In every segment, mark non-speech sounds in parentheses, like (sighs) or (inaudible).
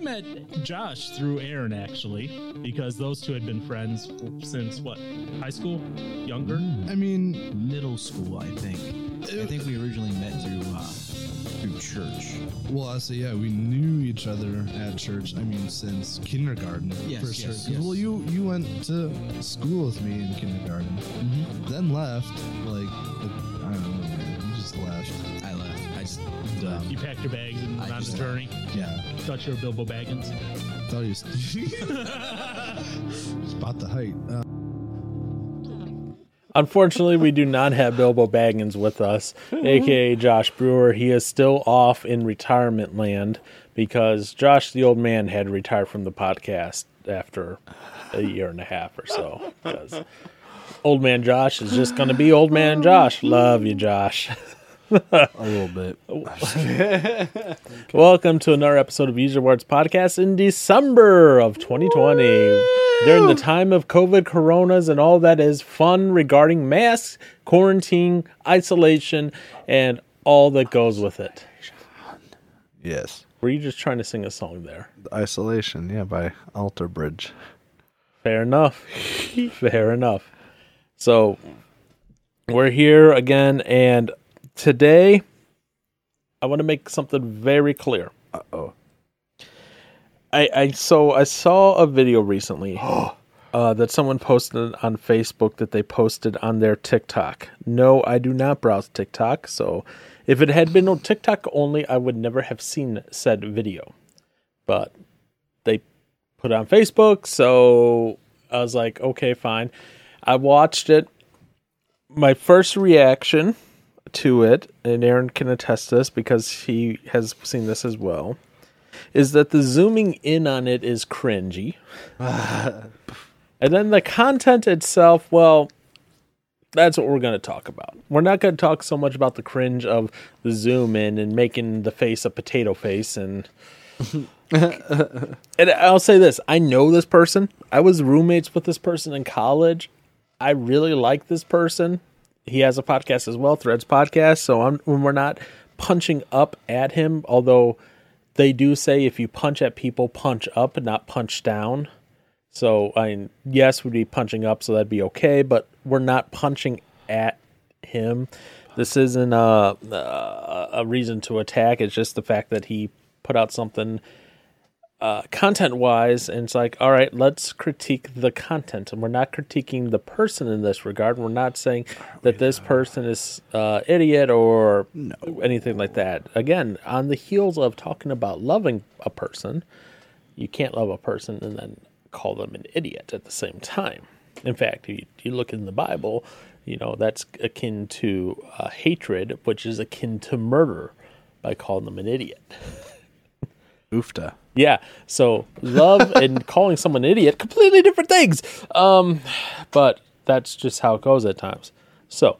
I met Josh through Aaron actually, because those two had been friends since what high school, younger. I mean, Middle school, I think. I think we originally met through uh, through church. well, I say yeah, we knew each other at church. I mean, since kindergarten Yes, for yes, sure. 'Cause, yes. Well, you you went to school with me in kindergarten, Mm-hmm. then left. Like, I don't know, man. You just left. I left. I just, Dumb. You packed your bags and I went on just- the journey. Yeah, Thought you were Bilbo Baggins. thought you spot (laughs) the height. Uh, Unfortunately, we do not have Bilbo Baggins with us, aka Josh Brewer. He is still off in retirement land because Josh, the old man, had retired from the podcast after a year and a half or so. Because old man Josh is just going to be old man Josh. Love you, Josh. (laughs) a little bit. (laughs) (laughs) Welcome to another episode of User Words Podcast in December of 2020. During the time of COVID, coronas, and all that is fun regarding masks, quarantine, isolation, and all that goes with it. yes, Were you just trying to sing a song there? isolation. Yeah, by Alter Bridge. Fair enough. (laughs) Fair enough. So we're here again, and today I want to make something very clear. Uh oh. I, I so I saw a video recently (gasps) uh, that someone posted on Facebook that they posted on their TikTok. No, I do not browse TikTok, so if it had been on TikTok only, I would never have seen said video. But they put it on Facebook, so I was like, okay, fine. I watched it. My first reaction to it, and Aaron can attest to this because he has seen this as well is that the zooming in on it is cringy. (laughs) and then the content itself, well, that's what we're going to talk about. We're not going to talk so much about the cringe of the zoom in and making the face a potato face and (laughs) and I'll say this, I know this person. I was roommates with this person in college. I really like this person. He has a podcast as well, Threads podcast, so I'm when we're not punching up at him, although they do say if you punch at people, punch up and not punch down. So I mean, yes, we'd be punching up, so that'd be okay, but we're not punching at him. This isn't a a, a reason to attack. It's just the fact that he put out something uh, content wise, and it's like, all right, let's critique the content, and we're not critiquing the person in this regard. We're not saying that this person is uh, idiot or anything like that. Again, on the heels of talking about loving a person, you can't love a person and then call them an idiot at the same time. In fact, if you, you look in the Bible, you know that's akin to uh, hatred, which is akin to murder by calling them an idiot. (laughs) Oofta. Yeah. So love (laughs) and calling someone an idiot, completely different things. Um, but that's just how it goes at times. So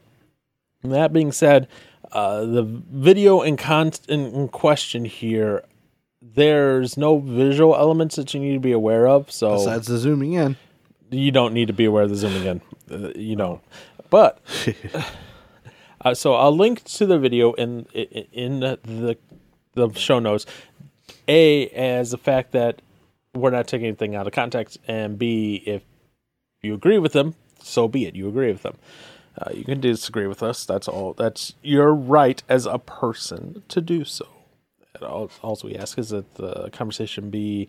that being said, uh, the video in, con- in, question here, there's no visual elements that you need to be aware of. So Besides the zooming in. you don't need to be aware of the zooming in. Uh, you know, but (laughs) uh, so I'll link to the video in in, in the the show notes. A as the fact that we're not taking anything out of context, and B if you agree with them, so be it. You agree with them. Uh, you can disagree with us. That's all. That's your right as a person to do so. And all, all we ask is that the conversation be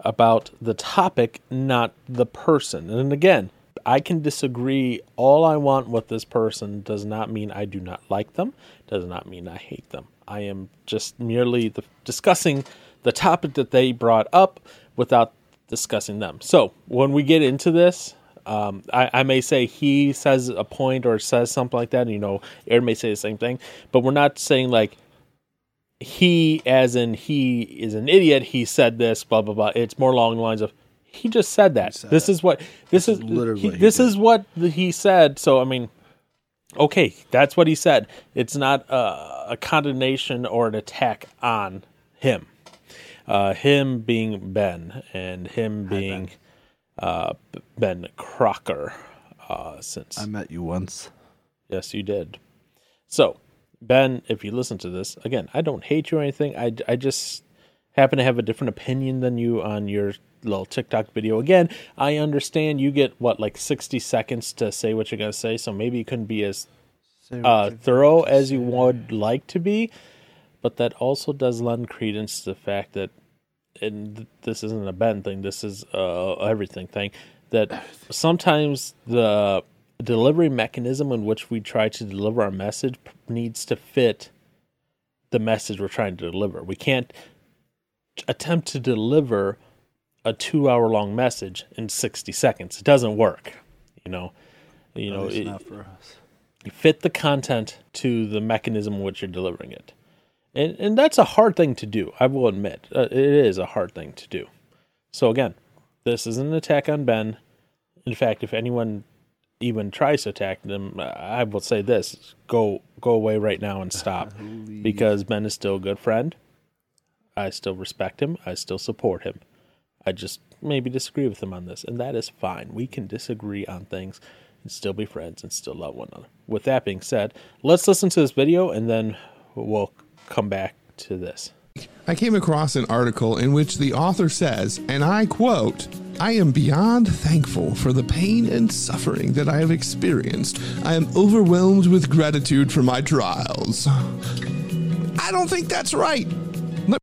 about the topic, not the person. And again, I can disagree all I want with this person. Does not mean I do not like them. Does not mean I hate them. I am just merely the, discussing the topic that they brought up without discussing them. So when we get into this, um, I, I may say he says a point or says something like that. And, you know, Aaron may say the same thing, but we're not saying like he, as in he is an idiot. He said this, blah blah blah. It's more along the lines of he just said that. said this is what this, is. literally he- this did. is what he said. So I mean, okay, that's what he said. It's not uh, a condemnation or an attack on him. Uh, him being Ben and him being uh, Ben Crocker. Uh, since I met you once. Yes, you did. So, Ben, if you listen to this, again, I don't hate you or anything. I, I just, happen to have a different opinion than you on your little TikTok video. Again, I understand you get what like 60 seconds to say what you're going to say, so maybe you couldn't be as uh, thorough as you would like to be, but that also does lend credence to the fact that and this isn't a Ben thing, this is uh everything thing that sometimes the delivery mechanism in which we try to deliver our message needs to fit the message we're trying to deliver. We can't attempt to deliver a 2 hour long message in 60 seconds. It doesn't work, you know. You know, it- not for us. you fit the content to the mechanism in which you're delivering it and and that's a hard thing to do i will admit. Uh, it is a hard thing to do. So again this isn't an attack on ben. In fact if anyone even tries to attack them i will say this go go away right now and stop. (laughs) Because ben is still a good friend. I still respect him. I still support him. I just maybe disagree with him on this and that is fine. We can disagree on things and still be friends and still love one another. With that being said, let's listen to this video and then we'll come back to this. I came across an article in which the author says, and I quote, I am beyond thankful for the pain and suffering that I have experienced. I am overwhelmed with gratitude for my trials. I don't think that's right. Let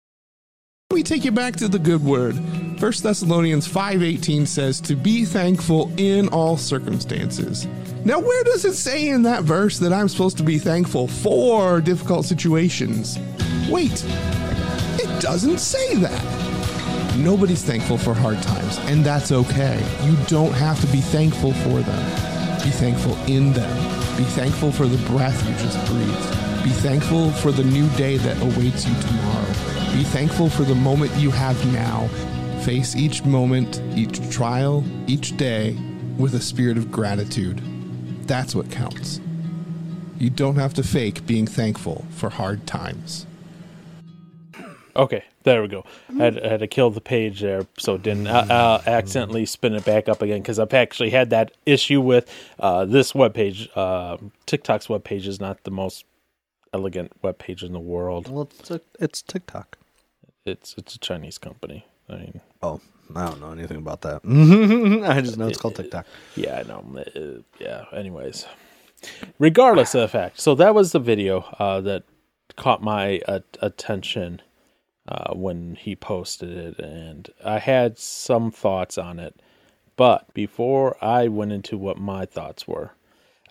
me take you back to the good word. 1 Thessalonians 5:18 says to be thankful in all circumstances. Now where does it say in that verse that I'm supposed to be thankful for difficult situations? Wait. It doesn't say that. Nobody's thankful for hard times, and that's okay. You don't have to be thankful for them. Be thankful in them. Be thankful for the breath you just breathed. Be thankful for the new day that awaits you tomorrow. Be thankful for the moment you have now. Face each moment, each trial, each day with a spirit of gratitude. That's what counts. You don't have to fake being thankful for hard times. Okay, there we go. I had, I had to kill the page there so it didn't uh, uh, accidentally spin it back up again because I've actually had that issue with uh, this webpage. Uh, TikTok's webpage is not the most elegant webpage in the world. Well, it's, a, it's TikTok. It's it's a Chinese company. I mean, Oh, I don't know anything about that. (laughs) I just know it's called TikTok. Yeah, I know. Uh, yeah. Anyways, regardless of the fact, so that was the video uh, that caught my uh, attention uh, when he posted it, and I had some thoughts on it. But before I went into what my thoughts were,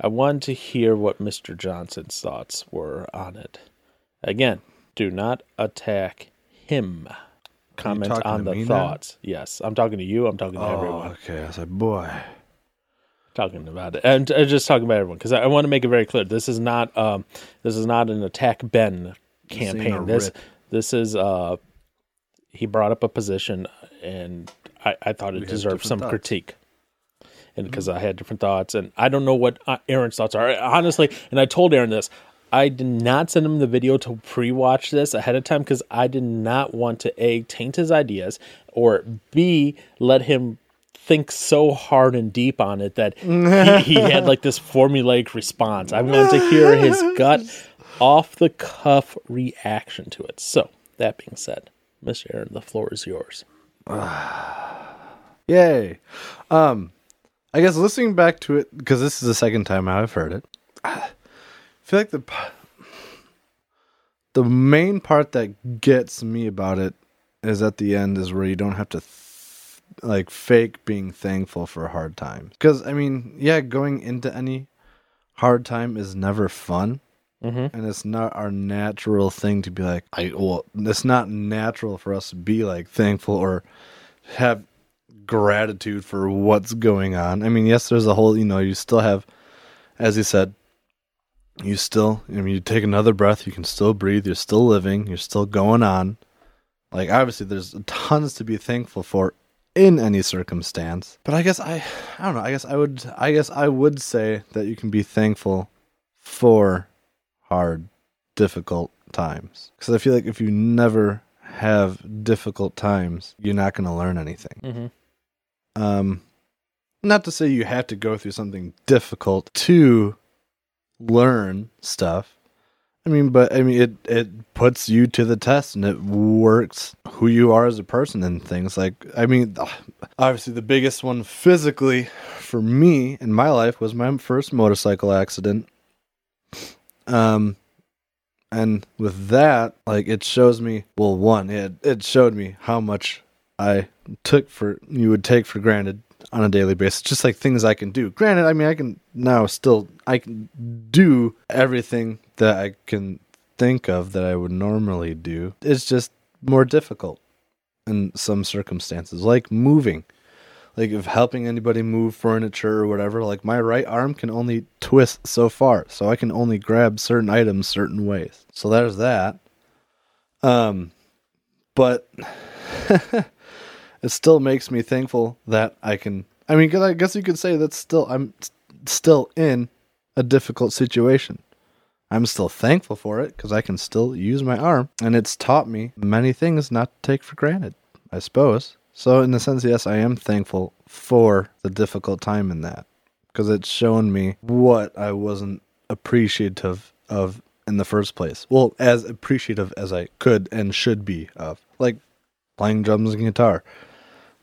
I wanted to hear what Mr. Johnson's thoughts were on it. Again, do not attack him. Comment on the me now? thoughts. Yes, I'm talking to you. I'm talking to Oh, everyone okay. I was like, boy. talking about it and uh, just talking about everyone because I, I want to make it very clear this is not um this is not an attack ben campaign this rip. this is uh he brought up a position and i i thought it had deserved some thoughts. critique and because i had different thoughts and i don't know what uh, aaron's thoughts are honestly and i told aaron this I did not send him the video to pre-watch this ahead of time because I did not want to a taint his ideas or b let him think so hard and deep on it that he, he (laughs) had like this formulaic response. I wanted to hear his gut off the cuff reaction to it. So that being said, Mr. Aaron, the floor is yours. (sighs) Yay. Um, I guess listening back to it because this is the second time I've heard it. I feel like the the main part that gets me about it is at the end is where you don't have to th- like fake being thankful for a hard times. Because I mean, yeah, going into any hard time is never fun. Mm-hmm. and it's not our natural thing to be like i well it's not natural for us to be like thankful or have gratitude for what's going on i mean yes there's a whole you know you still have as you said you still i mean you take another breath you can still breathe you're still living you're still going on like obviously there's tons to be thankful for in any circumstance but i guess i i don't know i guess i would i guess i would say that you can be thankful for hard, difficult times. Because I feel like if you never have difficult times, you're not going to learn anything. Mm-hmm. Um, not to say you have to go through something difficult to learn stuff. I mean, but I mean, it it puts you to the test, and it works who you are as a person and things like. I mean, (sighs) obviously, the biggest one physically for me in my life was my first motorcycle accident. Um, and with that, like it shows me. Well, one, it it showed me how much I took for you would take for granted on a daily basis, just like things I can do. Granted, I mean, I can now still I can do everything that I can think of that I would normally do. It's just more difficult in some circumstances, like moving, like if helping anybody move furniture or whatever. Like my right arm can only twist so far, so I can only grab certain items certain ways. So there's that. Um, but. (laughs) it still makes me thankful that I can. I mean, 'cause I guess you could say that's still I'm still in a difficult situation. I'm still thankful for it because I can still use my arm, and it's taught me many things not to take for granted. I suppose. So, in a sense, yes, I am thankful for the difficult time in that because it's shown me what I wasn't appreciative of in the first place. Well, as appreciative as I could and should be of, like playing drums and guitar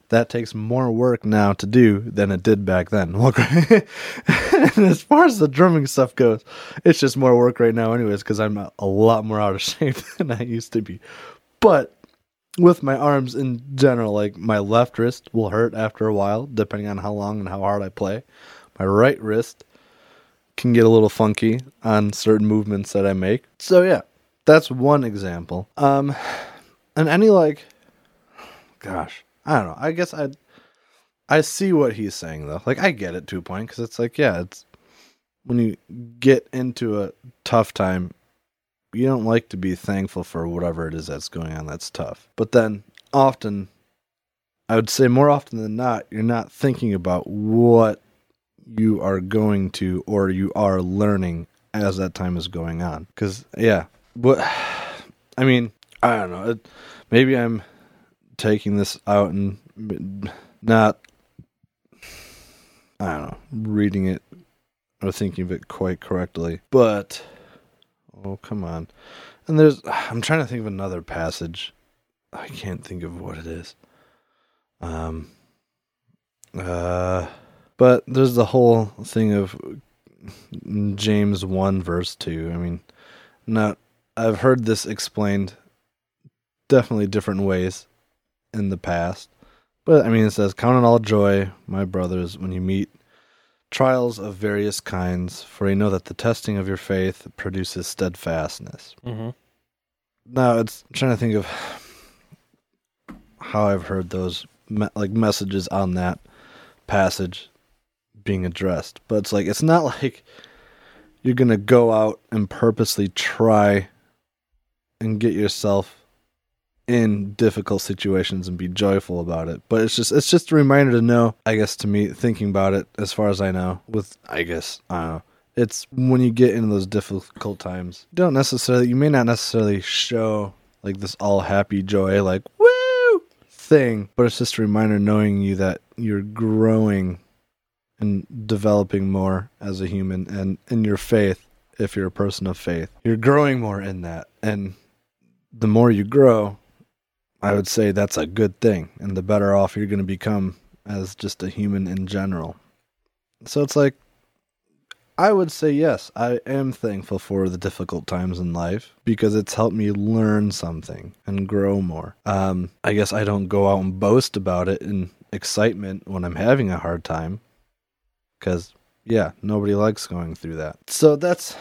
that takes more work now to do than it did back then. (laughs) (laughs) As far as the drumming stuff goes, it's just more work right now, anyways, because I'm a lot more out of (laughs) shape than I used to be. But with my arms in general, like my left wrist will hurt after a while, depending on how long and how hard I play. My right wrist can get a little funky on certain movements that I make. So yeah, that's one example. Um, and any like gosh, I don't know. I guess I I see what he's saying though. Like I get it to a point because it's like yeah, it's when you get into a tough time, you don't like to be thankful for whatever it is that's going on that's tough. But then often, I would say more often than not, you're not thinking about what you are going to or you are learning as that time is going on. Because yeah, but (sighs) I mean, I don't know. It, maybe I'm taking this out and not I don't know, reading it or thinking of it quite correctly. But oh, come on. And there's I'm trying to think of another passage. I can't think of what it is. Um uh but there's the whole thing of James 1 verse 2. I mean, not I've heard this explained definitely different ways in the past. But I mean, it says, Count it all joy, my brothers, when you meet trials of various kinds, for you know that the testing of your faith produces steadfastness. Mm-hmm. Now, it's I'm trying to think of how I've heard those me- like messages on that passage being addressed, but it's like it's not (laughs) like you're gonna go out and purposely try and get yourself in difficult situations and be joyful about it. But it's just it's just a reminder to know, I guess to me, thinking about it as far as I know, with I guess I don't know. It's when you get into those difficult times, you don't necessarily you may not necessarily show like this all happy joy, like woo thing, but it's just a reminder knowing you that you're growing and developing more as a human and in your faith if you're a person of faith. You're growing more in that. And the more you grow, I would say that's a good thing, and the better off you're going to become as just a human in general. So it's like, I would say yes, I am thankful for the difficult times in life because it's helped me learn something and grow more. Um, I guess I don't go out and boast about it in excitement when I'm having a hard time because, yeah, nobody likes going through that. So that's,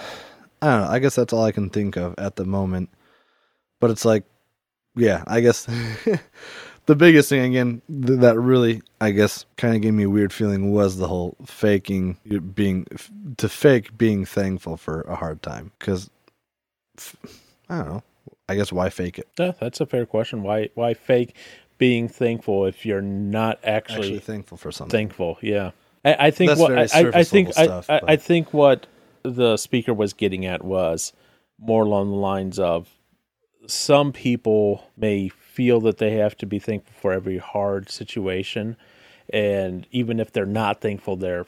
I don't know, I guess that's all I can think of at the moment. But it's like, yeah, I guess (laughs) the biggest thing again th- that really, I guess, kind of gave me a weird feeling was the whole faking being f- to fake being thankful for a hard time because I don't know. I guess why fake it? Yeah, that's a fair question. Why why fake being thankful if you're not actually, Actually thankful for something. thankful? Yeah, I, I think That's what I, I, think stuff, I, I think what the speaker was getting at was more along the lines of some people may feel that they have to be thankful for every hard situation, and even if they're not thankful, they're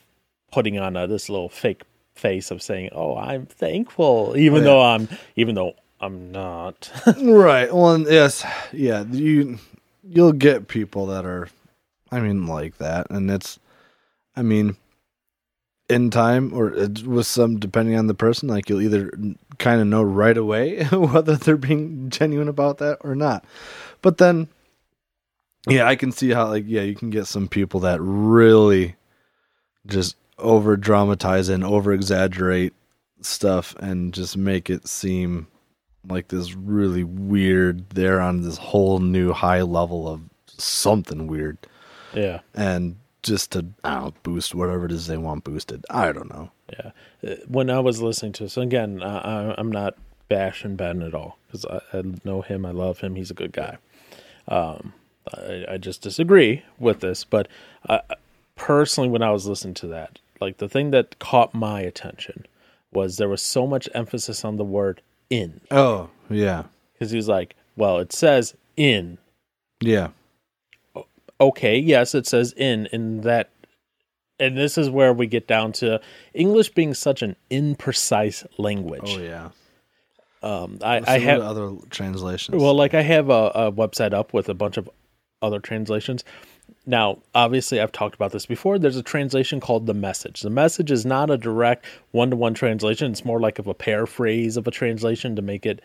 putting on a, this little fake face of saying, "Oh, I'm thankful," even Oh, yeah. though I'm even though I'm not. (laughs) right. Well, yes, yeah. You you'll get people that are, I mean, like that, and it's, I mean, in time or uh, with some depending on the person, like you'll either kind of know right away (laughs) whether they're being genuine about that or not. But then, yeah, I can see how like yeah, you can get some people that really just over dramatize and over exaggerate stuff and just make it seem like this really weird they're on this whole new high level of something weird yeah, and just to I don't know, boost whatever it is they want boosted. I don't know. yeah. Uh, When I was listening to this again, I, I, I'm not bashing Ben at all because I, I know him, I love him, he's a good guy. Um, I, I just disagree with this, but I, personally, when I was listening to that, like the thing that caught my attention was there was so much emphasis on the word "in" Oh yeah, because he was like, "Well, it says in." yeah, Okay, yes, it says in in that, and this is where we get down to English being such an imprecise language. oh yeah. Um, I, I have other translations. Well, like I have a, a website up with a bunch of other translations. Now, obviously, I've talked about this before. There's a translation called the message. The message is not a direct one to one translation. It's more like of a paraphrase of a translation to make it,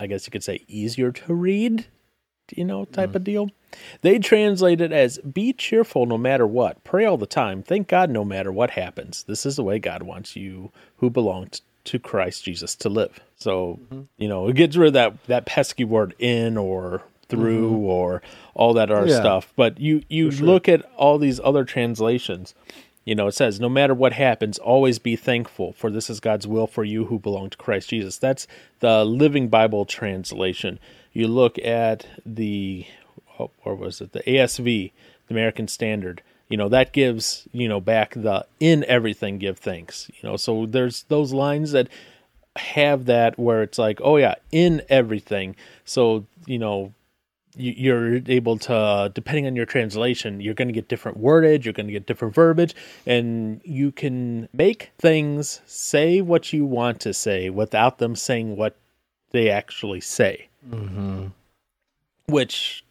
I guess you could say, easier to read, you know, type mm. of deal. They translate it as be cheerful no matter what, pray all the time, thank God no matter what happens. This is the way God wants you who belong to Christ Jesus to live. So, mm-hmm. you know, it gets rid of that, that pesky word in or through mm-hmm. or all that other Yeah. stuff. But you, you look at all these other translations, you know, it says, no matter what happens, always be thankful, for this is God's will for you who belong to Christ Jesus. That's the Living Bible translation. You look at the, oh, or was it? The ASV, the American Standard, you know, that gives, you know, back the in everything give thanks, you know, so there's those lines that have that where it's like, oh yeah, in everything. So, you know, you- you're able to depending on your translation you're going to get different wordage you're going to get different verbiage and you can make things say what you want to say without them saying what they actually say Mm-hmm. which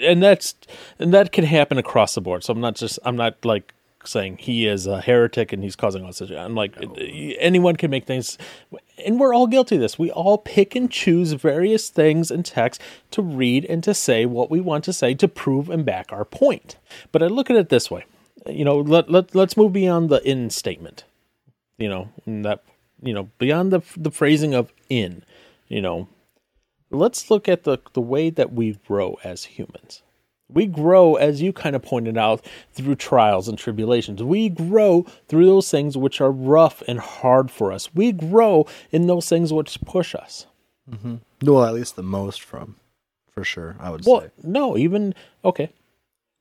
and that's and that can happen across the board. So i'm not just i'm not like saying he is a heretic and he's causing all such i'm like anyone can make things and we're all guilty of this. We all pick and choose various things in text to read and to say what we want to say to prove and back our point. But i look at it this way. You know let, let let's move beyond the in statement. You know that you know beyond the the phrasing of in you know let's look at the the way that we grow as humans we grow as you kind of pointed out through trials and tribulations we grow through those things which are rough and hard for us we grow in those things which push us mm-hmm. well, at least the most from, for sure. I would say. well say. no even okay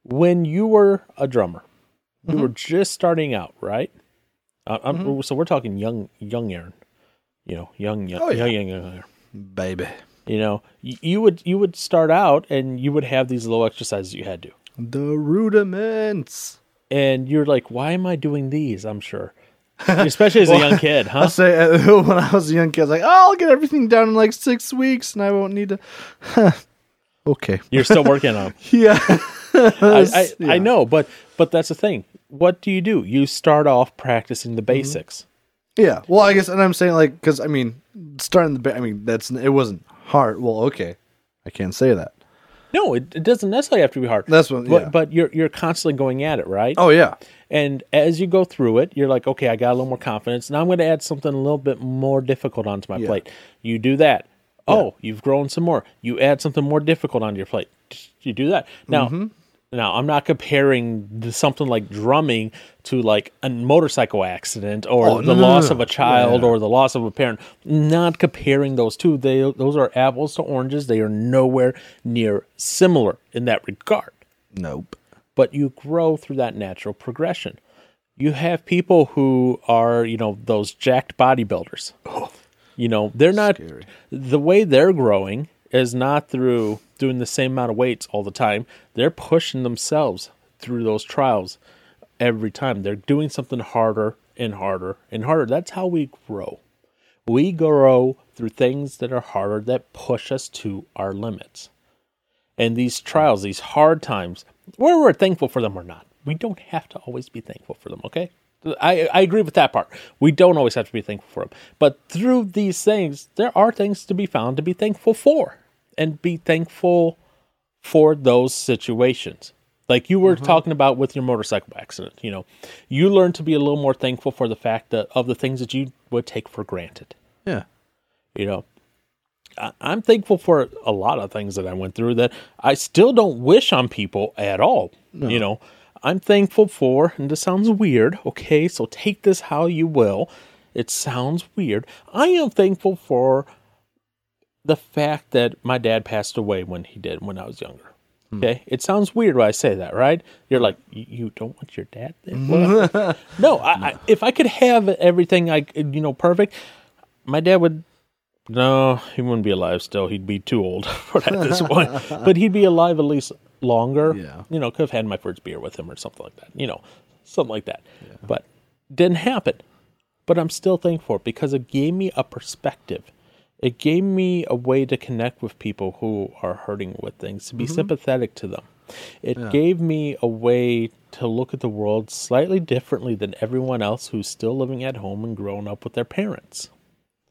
when you were a drummer you were mm-hmm. just starting out right uh, I'm, mm-hmm. so we're talking young young aaron you know young young Oh, yeah. young, young, young Aaron. Baby, you know you would you would start out and you would have these little exercises you had to the rudiments. and you're like why am i doing these i'm sure (laughs) especially as a young kid (laughs) huh I'll say uh, (laughs) when I was a young kid, I was like, oh, I'll get everything down in like six weeks, and I won't need to. okay. you're still working on. Yeah. I, I, Yeah. I know but but that's the thing what do you do you start off practicing the basics Yeah. Well, I guess, and I'm saying like, because I mean, starting the, ba- I mean, that's it wasn't hard. Well, okay, I can't say that. no it, it doesn't necessarily have to be hard That's what. but Yeah. but you're you're constantly going at it right oh yeah. And as you go through it, you're like, okay, I got a little more confidence. Now I'm going to add something a little bit more difficult onto my Yeah. plate. You do that. Oh, you've grown some more. You add something more difficult onto your plate. You do that. Now, Mm-hmm. Now I'm not comparing something like drumming to like a motorcycle accident or Oh, the no, no, loss no, of a child Yeah. or the loss of a parent. Not comparing those two. They those are apples to oranges. They are nowhere near similar in that regard Nope. but you grow through that natural progression. You have people who are, you know, those jacked bodybuilders. Oh, you know, they're not Scary. the way they're growing is not through doing the same amount of weights all the time. They're pushing themselves through those trials every time. They're doing something harder and harder and harder. That's how we grow. We grow through things that are harder that push us to our limits. And these trials, these hard times, whether we're thankful for them or not, we don't have to always be thankful for them, okay? I, I agree with that part. We don't always have to be thankful for them. But through these things, there are things to be found to be thankful for and be thankful for those situations. Like you were mm-hmm. talking about with your motorcycle accident, you know, you learn to be a little more thankful for the fact that of the things that you would take for granted. Yeah. You know, I, I'm thankful for a lot of things that I went through that I still don't wish on people at all. You know, I'm thankful for, and this sounds weird, okay, so take this how you will. It sounds weird. I am thankful for the fact that my dad passed away when he did, when I was younger. Hmm. Okay, it sounds weird when I say that, right? You're like, "You- don't want your dad there? (laughs) No, I, I, if I could have everything, I, you know, perfect, my dad would no, he wouldn't be alive still. He'd be too old (laughs) for that at this point. (laughs) But he'd be alive at least longer. Yeah. You know, could have had my first beer with him or something like that. You know, something like that. But didn't happen. But I'm still thankful because it gave me a perspective. It gave me a way to connect with people who are hurting with things, to be mm-hmm. sympathetic to them. It gave me a way to look at the world slightly differently than everyone else who's still living at home and growing up with their parents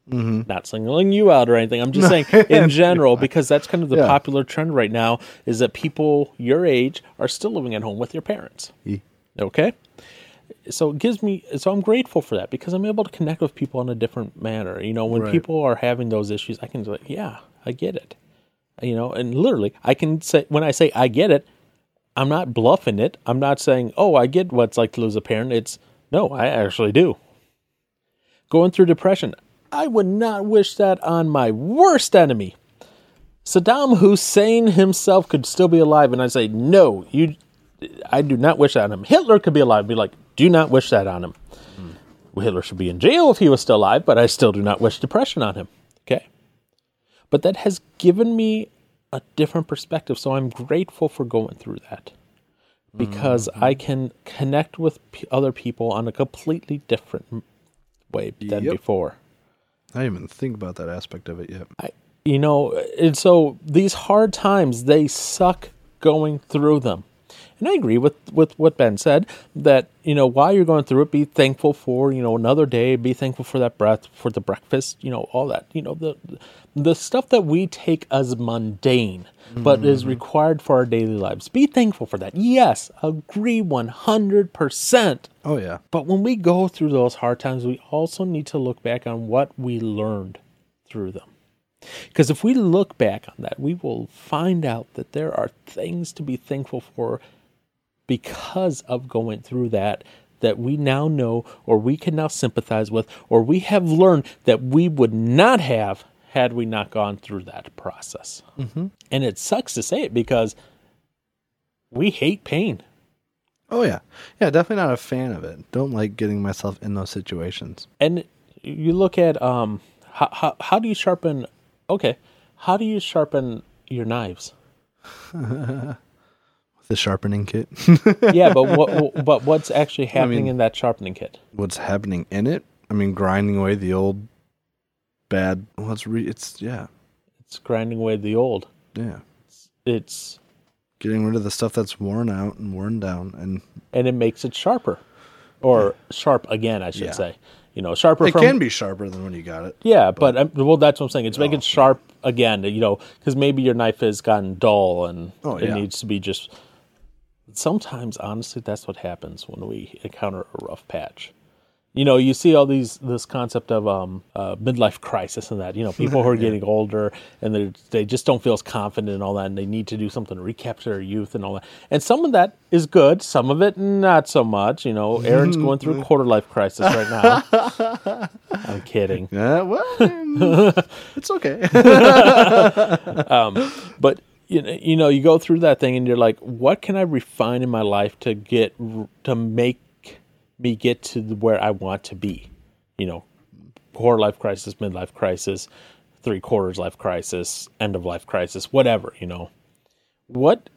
mm-hmm. not singling you out or anything. I'm just saying in (laughs) general because that's kind of the Yeah. popular trend right now is that people your age are still living at home with your parents. Okay? So it gives me so I'm grateful for that because I'm able to connect with people in a different manner. You know, when Right. people are having those issues, I can like, yeah, I get it. You know, and literally I can say when I say I get it, I'm not bluffing it. I'm not saying, "Oh, I get what it's like to lose a parent." It's no, I actually do going through depression. I would not wish that on my worst enemy. Saddam Hussein himself could still be alive, and I say, no, you. I do not wish that on him. Hitler could be alive, be like, do not wish that on him. Well, Hitler should be in jail if he was still alive, but I still do not wish depression on him. Okay, but that has given me a different perspective, so I'm grateful for going through that because mm-hmm. I can connect with p- other people on a completely different way than Yep. before. I didn't even think about that aspect of it yet. I, you know, and so these hard times they suck going through them. And I agree with with what Ben said that you know while you're going through it, be thankful for you know another day, be thankful for that breath, for the breakfast, you know all that, you know the the stuff that we take as mundane, but is mm-hmm. required for our daily lives. Be thankful for that. Yes, agree one hundred percent. Oh yeah. But when we go through those hard times, we also need to look back on what we learned through them. Because if we look back on that, we will find out that there are things to be thankful for because of going through that that we now know or we can now sympathize with or we have learned that we would not have had we not gone through that process. Mm-hmm. And it sucks to say it because we hate pain. Oh yeah. Yeah, definitely not a fan of it. Don't like getting myself in those situations. and you look at um how, how how do you sharpen okay how do you sharpen your knives (laughs) The sharpening kit. (laughs) yeah but what (laughs) but what's actually happening in that sharpening kit What's happening in it? I mean, grinding away the old bad. Well, it's re- it's yeah, it's grinding away the old yeah. it's Getting rid of the stuff that's worn out and worn down, and and it makes it sharper or sharp again i should Yeah. say you know sharper it from can be sharper than when you got it. yeah but, um, well that's what i'm saying it's making it sharp again you know because maybe your knife has gotten dull and Oh, it yeah. needs to be just sometimes honestly that's what happens when we encounter a rough patch. You know you see all these this concept of um uh, midlife crisis and that you know people who are (laughs) getting older and they they just don't feel as confident and all that and they need to do something to recapture their youth and all that. And some of that is good some of it not so much you know. Aaron's going through a quarter life crisis right now. (laughs) I'm kidding. Yeah, well, (laughs) it's okay. but you know, you know, you go through that thing and you're like, what can I refine in my life to get to make me get to where I want to be? You know, quarter life crisis, midlife crisis, three quarters life crisis, end of life crisis, whatever. You know, what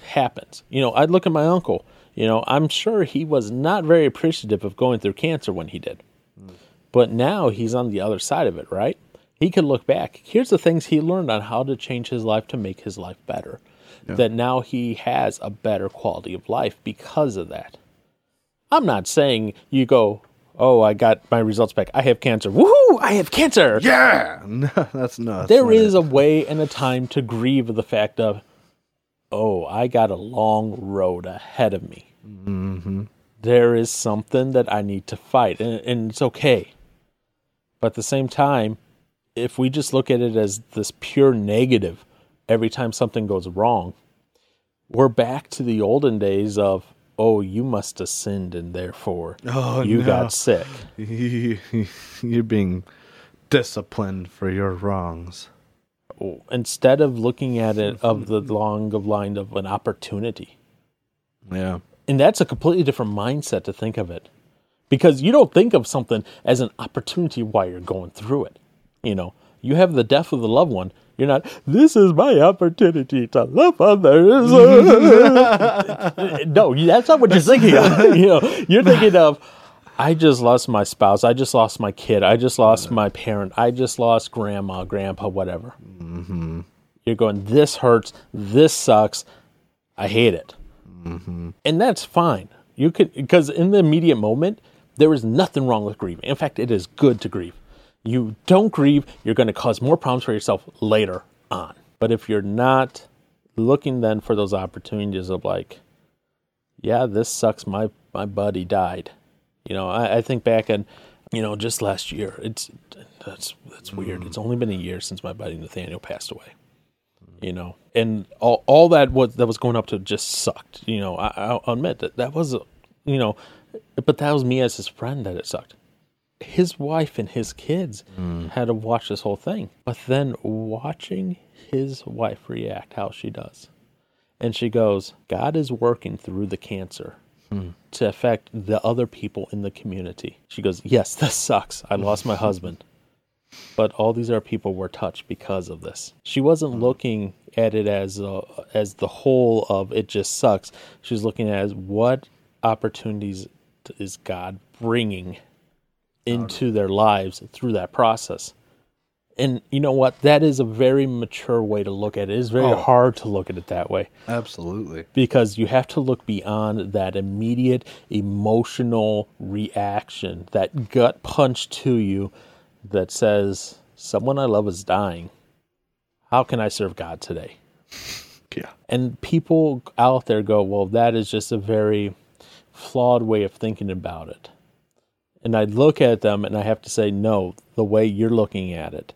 happens. You know, I'd look at my uncle. You know, I'm sure he was not very appreciative of going through cancer when he did. Mm. But now he's on the other side of it, right? He could look back. Here's the things he learned on how to change his life to make his life better. That now he has a better quality of life because of that. I'm not saying you go, oh, I got my results back. I have cancer. Woohoo! I have cancer. Yeah, (laughs) no, that's not. There is a way and a time to grieve the fact of, oh, I got a long road ahead of me. Mm-hmm. There is something that I need to fight, and, and it's okay. But at the same time, if we just look at it as this pure negative every time something goes wrong, we're back to the olden days of, oh, you must have sinned and therefore Oh, you no. got sick. (laughs) You're being disciplined for your wrongs. Instead of looking at it of the (laughs) long of line of an opportunity. Yeah. And that's a completely different mindset to think of it. Because you don't think of something as an opportunity while you're going through it. You know, you have the death of the loved one. You're not, this is my opportunity to love others. (laughs) no, that's not what you're thinking of. (laughs) You know, you're thinking of, I just lost my spouse. I just lost my kid. I just lost my parent. I just lost grandma, grandpa, whatever. Mm-hmm. You're going, this hurts. This sucks. I hate it mm-hmm. and that's fine. You could because in the immediate moment there is nothing wrong with grieving. In fact, it is good to grieve. You don't grieve, you're going to cause more problems for yourself later on. But if you're not looking then for those opportunities of like, yeah, this sucks. My my buddy died. You know, I, I think back and you know just last year. It's that's that's weird. Mm. It's only been a year since my buddy Nathaniel passed away you know, and all all that was that was going up to just sucked. You know, I, I'll admit that that was, you know, but that was me as his friend that it sucked. His wife and his kids mm. had to watch this whole thing, but then watching his wife react how she does, and she goes, "God is working through the cancer." Hmm. To affect the other people in the community. She goes, Yes, (laughs) this sucks. I lost my (laughs) husband but all these other people were touched because of this. She wasn't hmm. looking at it as uh, as the whole of it just sucks. She was looking at as what opportunities is God bringing into their lives through that process. And you know what? That is a very mature way to look at it. It is very Oh. hard to look at it that way Absolutely. because you have to look beyond that immediate emotional reaction, that gut punch to you that says, Someone I love is dying. How can I serve God today? (laughs) Yeah. And people out there go, Well, that is just a very flawed way of thinking about it. And I look at them and I have to say, No, the way you're looking at it,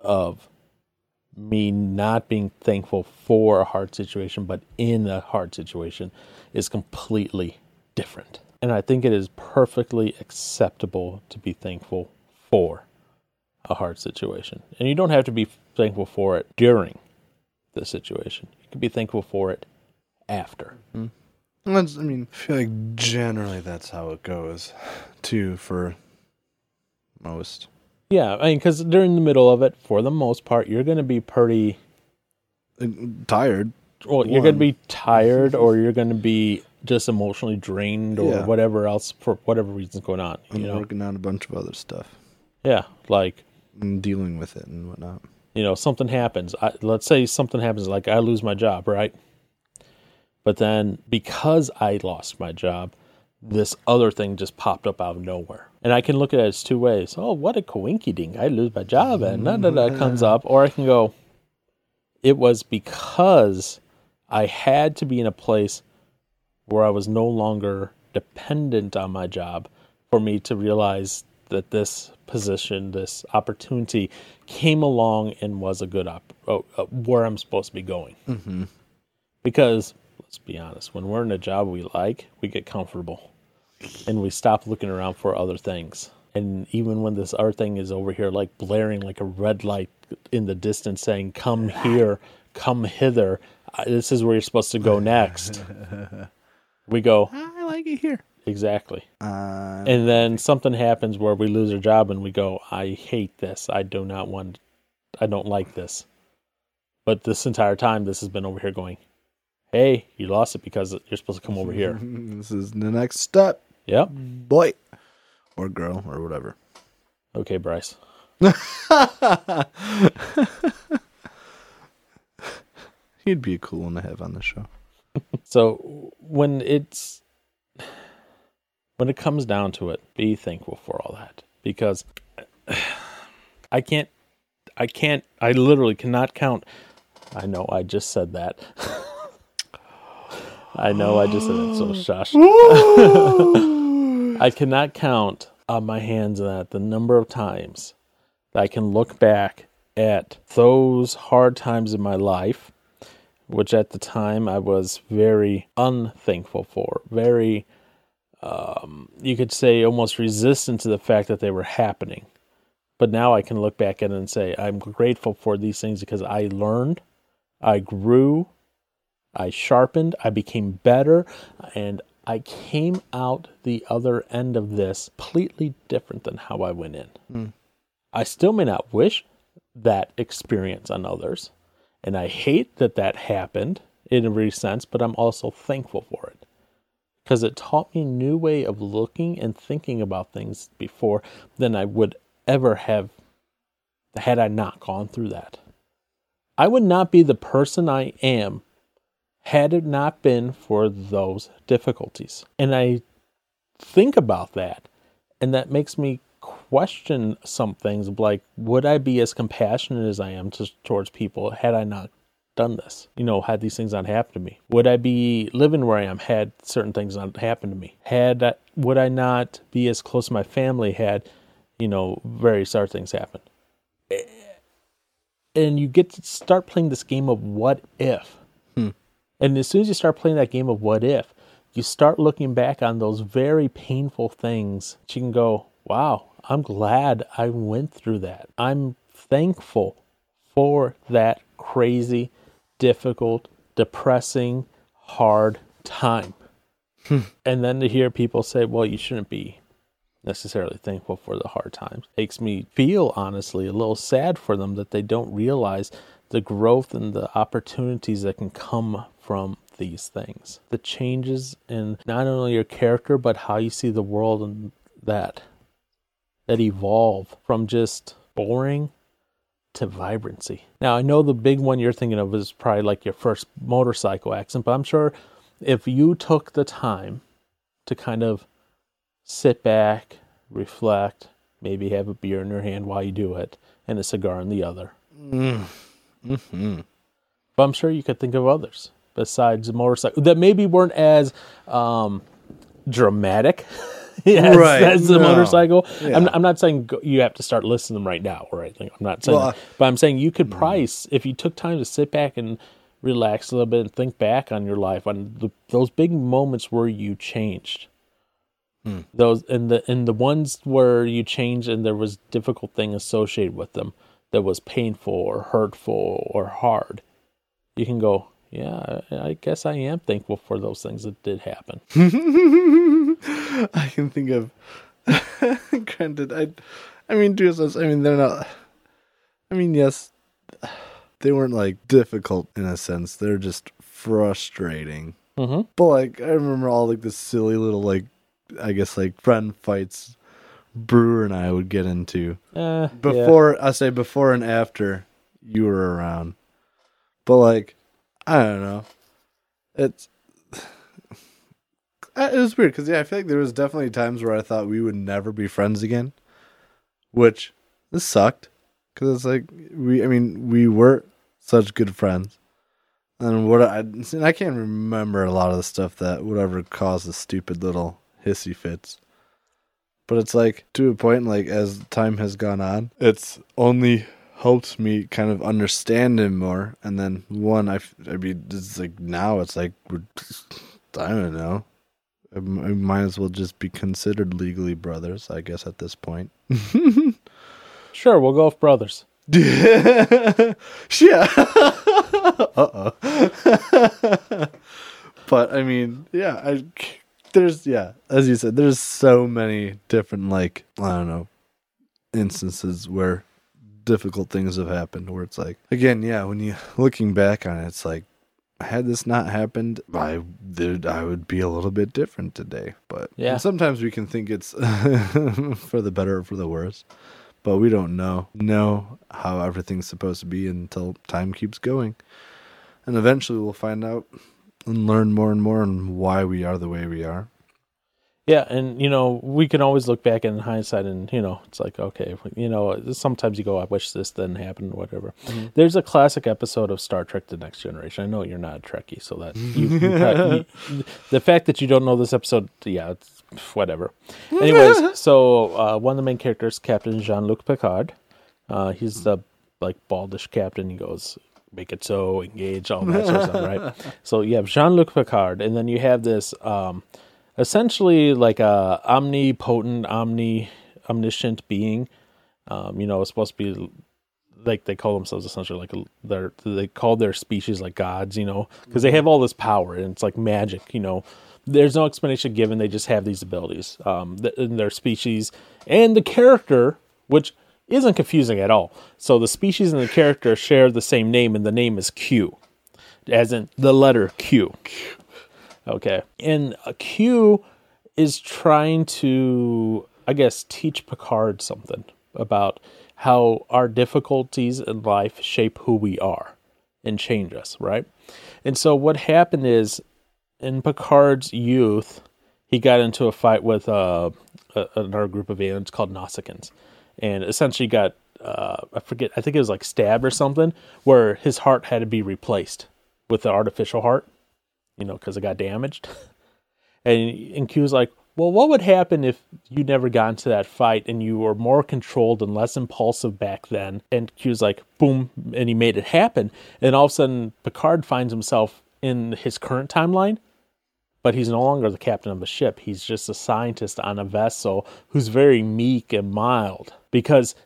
of me not being thankful for a hard situation, but in a hard situation, is completely different. And I think it is perfectly acceptable to be thankful for a hard situation. And you don't have to be thankful for it during the situation, you can be thankful for it after. Mm-hmm. That's, I mean, I feel like generally that's how it goes, too, for most. Yeah, I mean, because during the middle of it, for the most part, you're going to be pretty Tired. well, you're going to be tired or you're going to be just emotionally drained or Yeah. whatever else for whatever reasons going on. I'm You know, working on a bunch of other stuff yeah, like and dealing with it and whatnot. you know something happens. I, let's say something happens, like I lose my job, right? But then because I lost my job, this other thing just popped up out of nowhere. And I can look at it as two ways. Oh, what a coinky dink. I lose my job and none of that comes up. Or I can go, it was because I had to be in a place where I was no longer dependent on my job for me to realize that this position, this opportunity came along and was a good op- oh, uh, where I'm supposed to be going. Mm-hmm. Because let's be honest, when we're in a job we like, we get comfortable and we stop looking around for other things. And even when this other thing is over here, like blaring like a red light in the distance saying, Come here, come hither, this is where you're supposed to go (laughs) next. we go, I like it here. Exactly. Uh, And then something happens where we lose our job and we go, I hate this. I do not want, I don't like this. But this entire time, this has been over here going, hey, you lost it because you're supposed to come over here. (laughs) this is the next step, Yep. boy or girl or whatever. Okay, Bryce. (laughs) He'd be a cool one to have on the show. (laughs) So when it's when it comes down to it, be thankful for all that because (sighs) I can't I can't I literally cannot count I know I just said that. I know I just said it, so shush. (laughs) I cannot count on my hands that the number of times that I can look back at those hard times in my life, which at the time I was very unthankful for, very, um, you could say, almost resistant to the fact that they were happening. But now I can look back at it and say, I'm grateful for these things because I learned, I grew, I sharpened, I became better, and I came out the other end of this completely different than how I went in. Hmm. I still may not wish that experience on others, and I hate that that happened in every sense, but I'm also thankful for it because it taught me a new way of looking and thinking about things before than I would ever have had I not gone through that. I would not be the person I am had it not been for those difficulties. And I think about that, and that makes me question some things like would I be as compassionate as I am to, towards people had I not done this? You know, had these things not happened to me? Would I be living where I am had certain things not happened to me? Had I, would I not be as close to my family had, you know, various other things happened? Eh, and you get to start playing this game of what if. And as soon as you start playing that game of what if, you start looking back on those very painful things. You can go, wow, I'm glad I went through that. I'm thankful for that crazy, difficult, depressing, hard time. Hmm. and then to hear people say, well, you shouldn't be necessarily thankful for the hard times makes me feel honestly a little sad for them that they don't realize the growth and the opportunities that can come from these things. The changes in not only your character but how you see the world and that that evolve from just boring to vibrancy. Now I know the big one you're thinking of is probably like your first motorcycle accident, but I'm sure if you took the time to kind of sit back, reflect, maybe have a beer in your hand while you do it, and a cigar in the other. Mm. Mm-hmm. But I'm sure you could think of others besides motorcycle that maybe weren't as um, dramatic (laughs) as, Right, as the no. motorcycle. Yeah. I'm, I'm not saying go, you have to start listing them right now or anything. I'm not saying, Well, that. but I'm saying you could mm. price if you took time to sit back and relax a little bit and think back on your life on the, those big moments where you changed hmm. those and the and the ones where you changed and there was difficult thing associated with them that was painful or hurtful or hard you can go yeah i guess i am thankful for those things that did happen (laughs) I can think of. (laughs) granted, I, I mean, to a sense, I mean, they're not. I mean, yes, they weren't like difficult in a sense. They're just frustrating. mm-hmm. But like, I remember all like the silly little like, I guess like friend fights, Brewer and I would get into uh, before. I say before and after you were around. But like, I don't know. It's (sighs) it was weird because yeah, I feel like there was definitely times where I thought we would never be friends again, which this sucked because it's like we. I mean, we were such good friends, and what I and I can't remember a lot of the stuff that whatever caused the stupid little hissy fits. But it's like to a point, like as time has gone on, it's only helped me kind of understand him more. And then one, I, I mean, it's like now it's like we're, I don't know. I might as well just be considered legally brothers, I guess, at this point. (laughs) sure we'll go with brothers (laughs) yeah. (laughs) uh oh. but I mean, yeah, I there's yeah, as you said, there's so many different like I don't know instances where difficult things have happened where it's like again, yeah, when you (laughs) looking back on it, it's like had this not happened, I did I would be a little bit different today. But Yeah. and sometimes we can think it's (laughs) for the better or for the worse, but we don't know know how everything's supposed to be until time keeps going, and eventually we'll find out and learn more and more on why we are the way we are. Yeah, and you know, we can always look back in hindsight, and you know, it's like okay, you know, sometimes you go, "I wish this didn't happen," whatever. There's a classic episode of Star Trek: The Next Generation. I know you're not a Trekkie, so that you, you (laughs) probably- you- the fact that you don't know this episode, yeah, it's whatever. Anyways, (laughs) so uh, one of the main characters, Captain Jean Luc Picard, uh, he's the like baldish captain. He goes, "Make it so, engage, all that sort of stuff," right? (laughs) So you have Jean Luc Picard, and then you have this. Um, essentially like a omnipotent, omni omniscient being. Um, you know, it's supposed to be like they call themselves essentially like a, they're they call their species like gods. You know, because they have all this power and it's like magic. You know, there's no explanation given. They just have these abilities. Um, th- in their species and the character, which isn't confusing at all. So the species and the character share the same name, and the name is Q, as in the letter Q. Okay. And Q is trying to, I guess, teach Picard something about how our difficulties in life shape who we are and change us, right? And so what happened is in Picard's youth, he got into a fight with uh, another group of aliens called Nausicaans and essentially got, uh, I forget, I think it was like stabbed or something, where his heart had to be replaced with the artificial heart you know, because it got damaged. (laughs) And and Q was like, well, what would happen if you never got into that fight and you were more controlled and less impulsive back then? And Q was like, boom, and he made it happen. And all of a sudden, Picard finds himself in his current timeline, but he's no longer the captain of a ship. He's just a scientist on a vessel who's very meek and mild because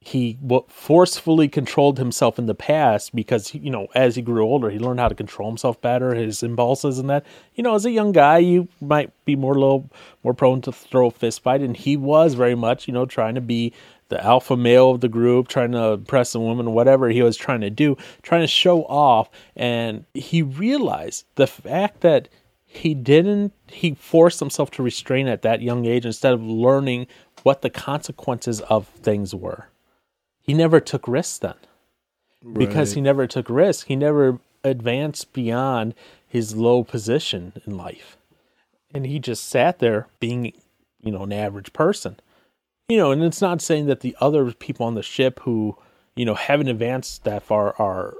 he forcefully controlled himself in the past because you know as he grew older he learned how to control himself better his impulses and that you know as a young guy you might be more little more prone to throw a fist fight and he was very much you know trying to be the alpha male of the group trying to impress a woman whatever he was trying to do trying to show off and he realized the fact that he didn't he forced himself to restrain at that young age instead of learning what the consequences of things were. He never took risks then. Because he never took risks he never advanced beyond his low position in life. And he just sat there being you know an average person. You know and it's not saying that the other people on the ship who you know haven't advanced that far are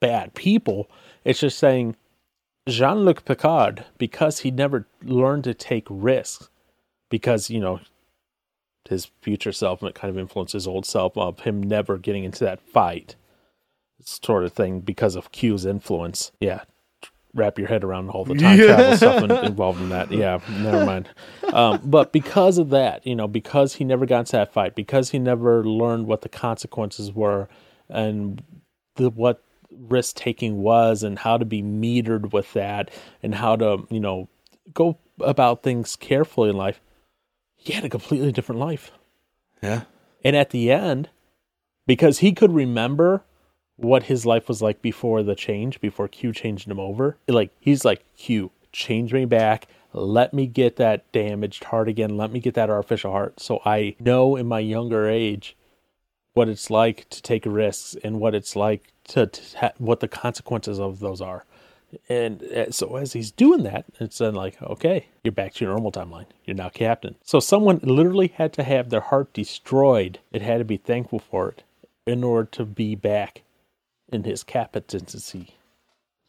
bad people. It's just saying jean-luc picard because he never learned to take risks because you know his future self and it kind of influenced his old self of him never getting into that fight sort of thing because of Q's influence. Yeah. Wrap your head around all the time travel stuff in, involved in that. Yeah, never mind. Um, but because of that, you know, because he never got into that fight, because he never learned what the consequences were and the what risk taking was and how to be metered with that and how to, you know, go about things carefully in life, he had a completely different life. Yeah. And at the end, because he could remember what his life was like before the change, before Q changed him over, like he's like, Q, change me back. Let me get that damaged heart again. Let me get that artificial heart. So I know in my younger age what it's like to take risks and what it's like to, to ha- what the consequences of those are. And uh, so as he's doing that, it's then like, okay, you're back to your normal timeline. You're now captain. So someone literally had to have their heart destroyed. It had to be thankful for it in order to be back in his captaincy.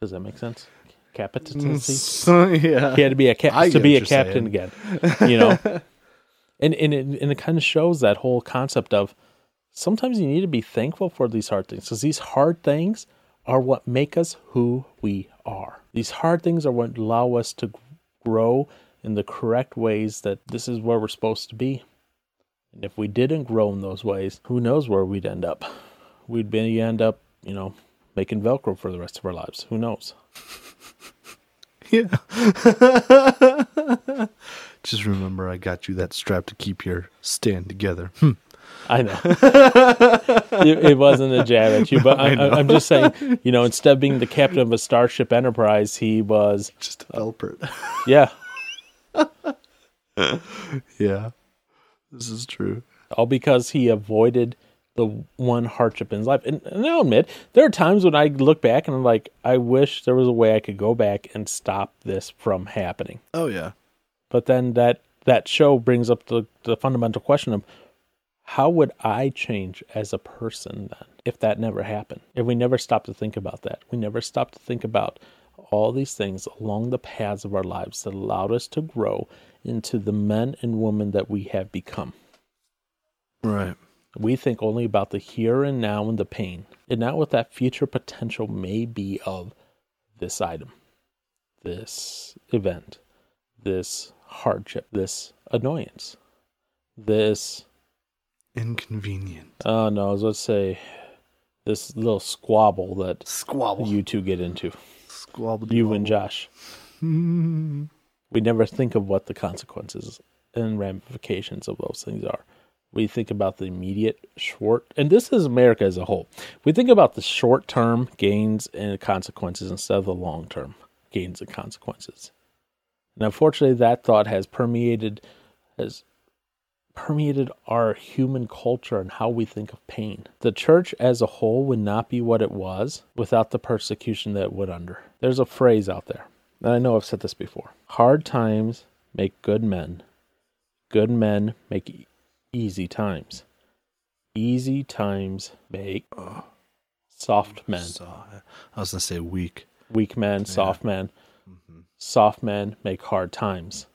Does that make sense? Captaincy. So, (laughs) yeah. He had to be a cap to be a captain saying. again. You know, (laughs) and and it, and it kind of shows that whole concept of sometimes you need to be thankful for these hard things because these hard things are what make us who we are. These hard things are what allow us to grow in the correct ways that this is where we're supposed to be. And if we didn't grow in those ways, who knows where we'd end up? We'd be end up, you know, making Velcro for the rest of our lives. Who knows? (laughs) Yeah. (laughs) Just remember, I got you that strap to keep your stand together. Hmm. I know. (laughs) it, it wasn't a jab at you, but (laughs) I, I'm just saying, you know, instead of being the captain of a Starship Enterprise, he was, Just help it. (laughs) yeah, yeah. This is true. all because he avoided the one hardship in his life. And, and I'll admit, there are times when I look back and I'm like, I wish there was a way I could go back and stop this from happening. Oh yeah. But then that that show brings up the, the fundamental question of how would I change as a person then if that never happened? If we never stopped to think about that, we never stopped to think about all these things along the paths of our lives that allowed us to grow into the men and women that we have become. Right. We think only about the here and now and the pain, and not what that future potential may be of this item, this event, this hardship, this annoyance, this, Inconvenient. oh no, I was going to say, this little squabble that Squabble. you two get into, Squabble. you and Josh. (laughs) We never think of what the consequences and ramifications of those things are. We think about the immediate short, and this is America as a whole. We think about the short term gains and consequences instead of the long term gains and consequences. And unfortunately, that thought has permeated has permeated our human culture and how we think of pain. The church as a whole would not be what it was without the persecution that it went under. There's a phrase out there, and I know I've said this before. Hard times make good men. Good men make e- easy times. Easy times make soft men. So, I was gonna say weak. Weak men, soft men. Mm-hmm. Soft men make hard times.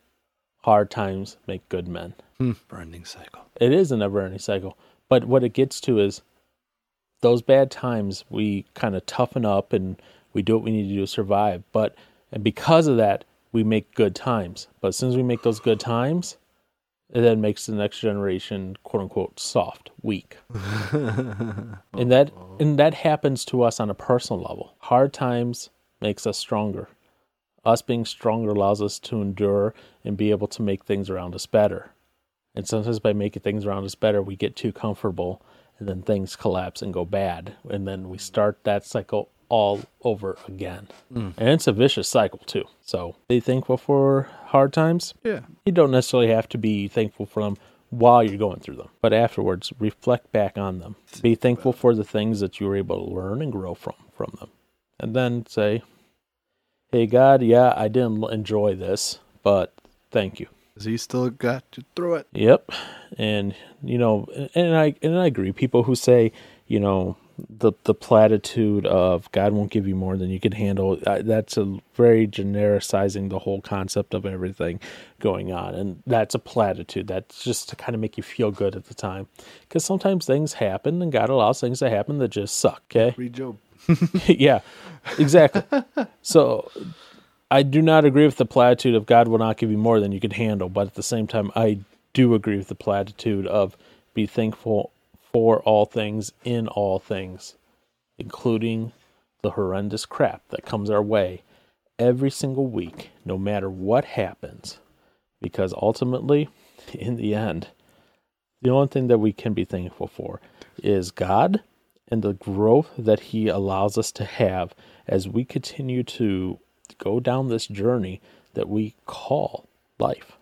Hard times make good men. Hmm. Burning cycle. It is a never ending cycle. But what it gets to is those bad times we kind of toughen up and we do what we need to do to survive. But and because of that, we make good times. But as soon as we make those good times, it then makes the next generation quote unquote soft, weak. (laughs) and that and that happens to us on a personal level. Hard times makes us stronger. Us being stronger allows us to endure and be able to make things around us better. And sometimes by making things around us better, we get too comfortable and then things collapse and go bad. And then we start that cycle all over again. And it's a vicious cycle too. So be thankful for hard times. Yeah. You don't necessarily have to be thankful for them while you're going through them, but afterwards reflect back on them. Be thankful for the things that you were able to learn and grow from from them. And then say, "Hey God, yeah, I didn't enjoy this, but thank you." He still got to throw it? Yep. And you know, and I and I agree. People who say, you know, the the platitude of God won't give you more than you can handle. That's a very genericizing the whole concept of everything going on, and that's a platitude. That's just to kind of make you feel good at the time, because sometimes things happen, and God allows things to happen that just suck. Okay. Read Job. (laughs) yeah, exactly. so I do not agree with the platitude of God will not give you more than you can handle, but at the same time, I do agree with the platitude of be thankful for all things in all things, including the horrendous crap that comes our way every single week, no matter what happens. Because ultimately, (laughs) in the end, the only thing that we can be thankful for is God and the growth that He allows us to have as we continue to go down this journey that we call life.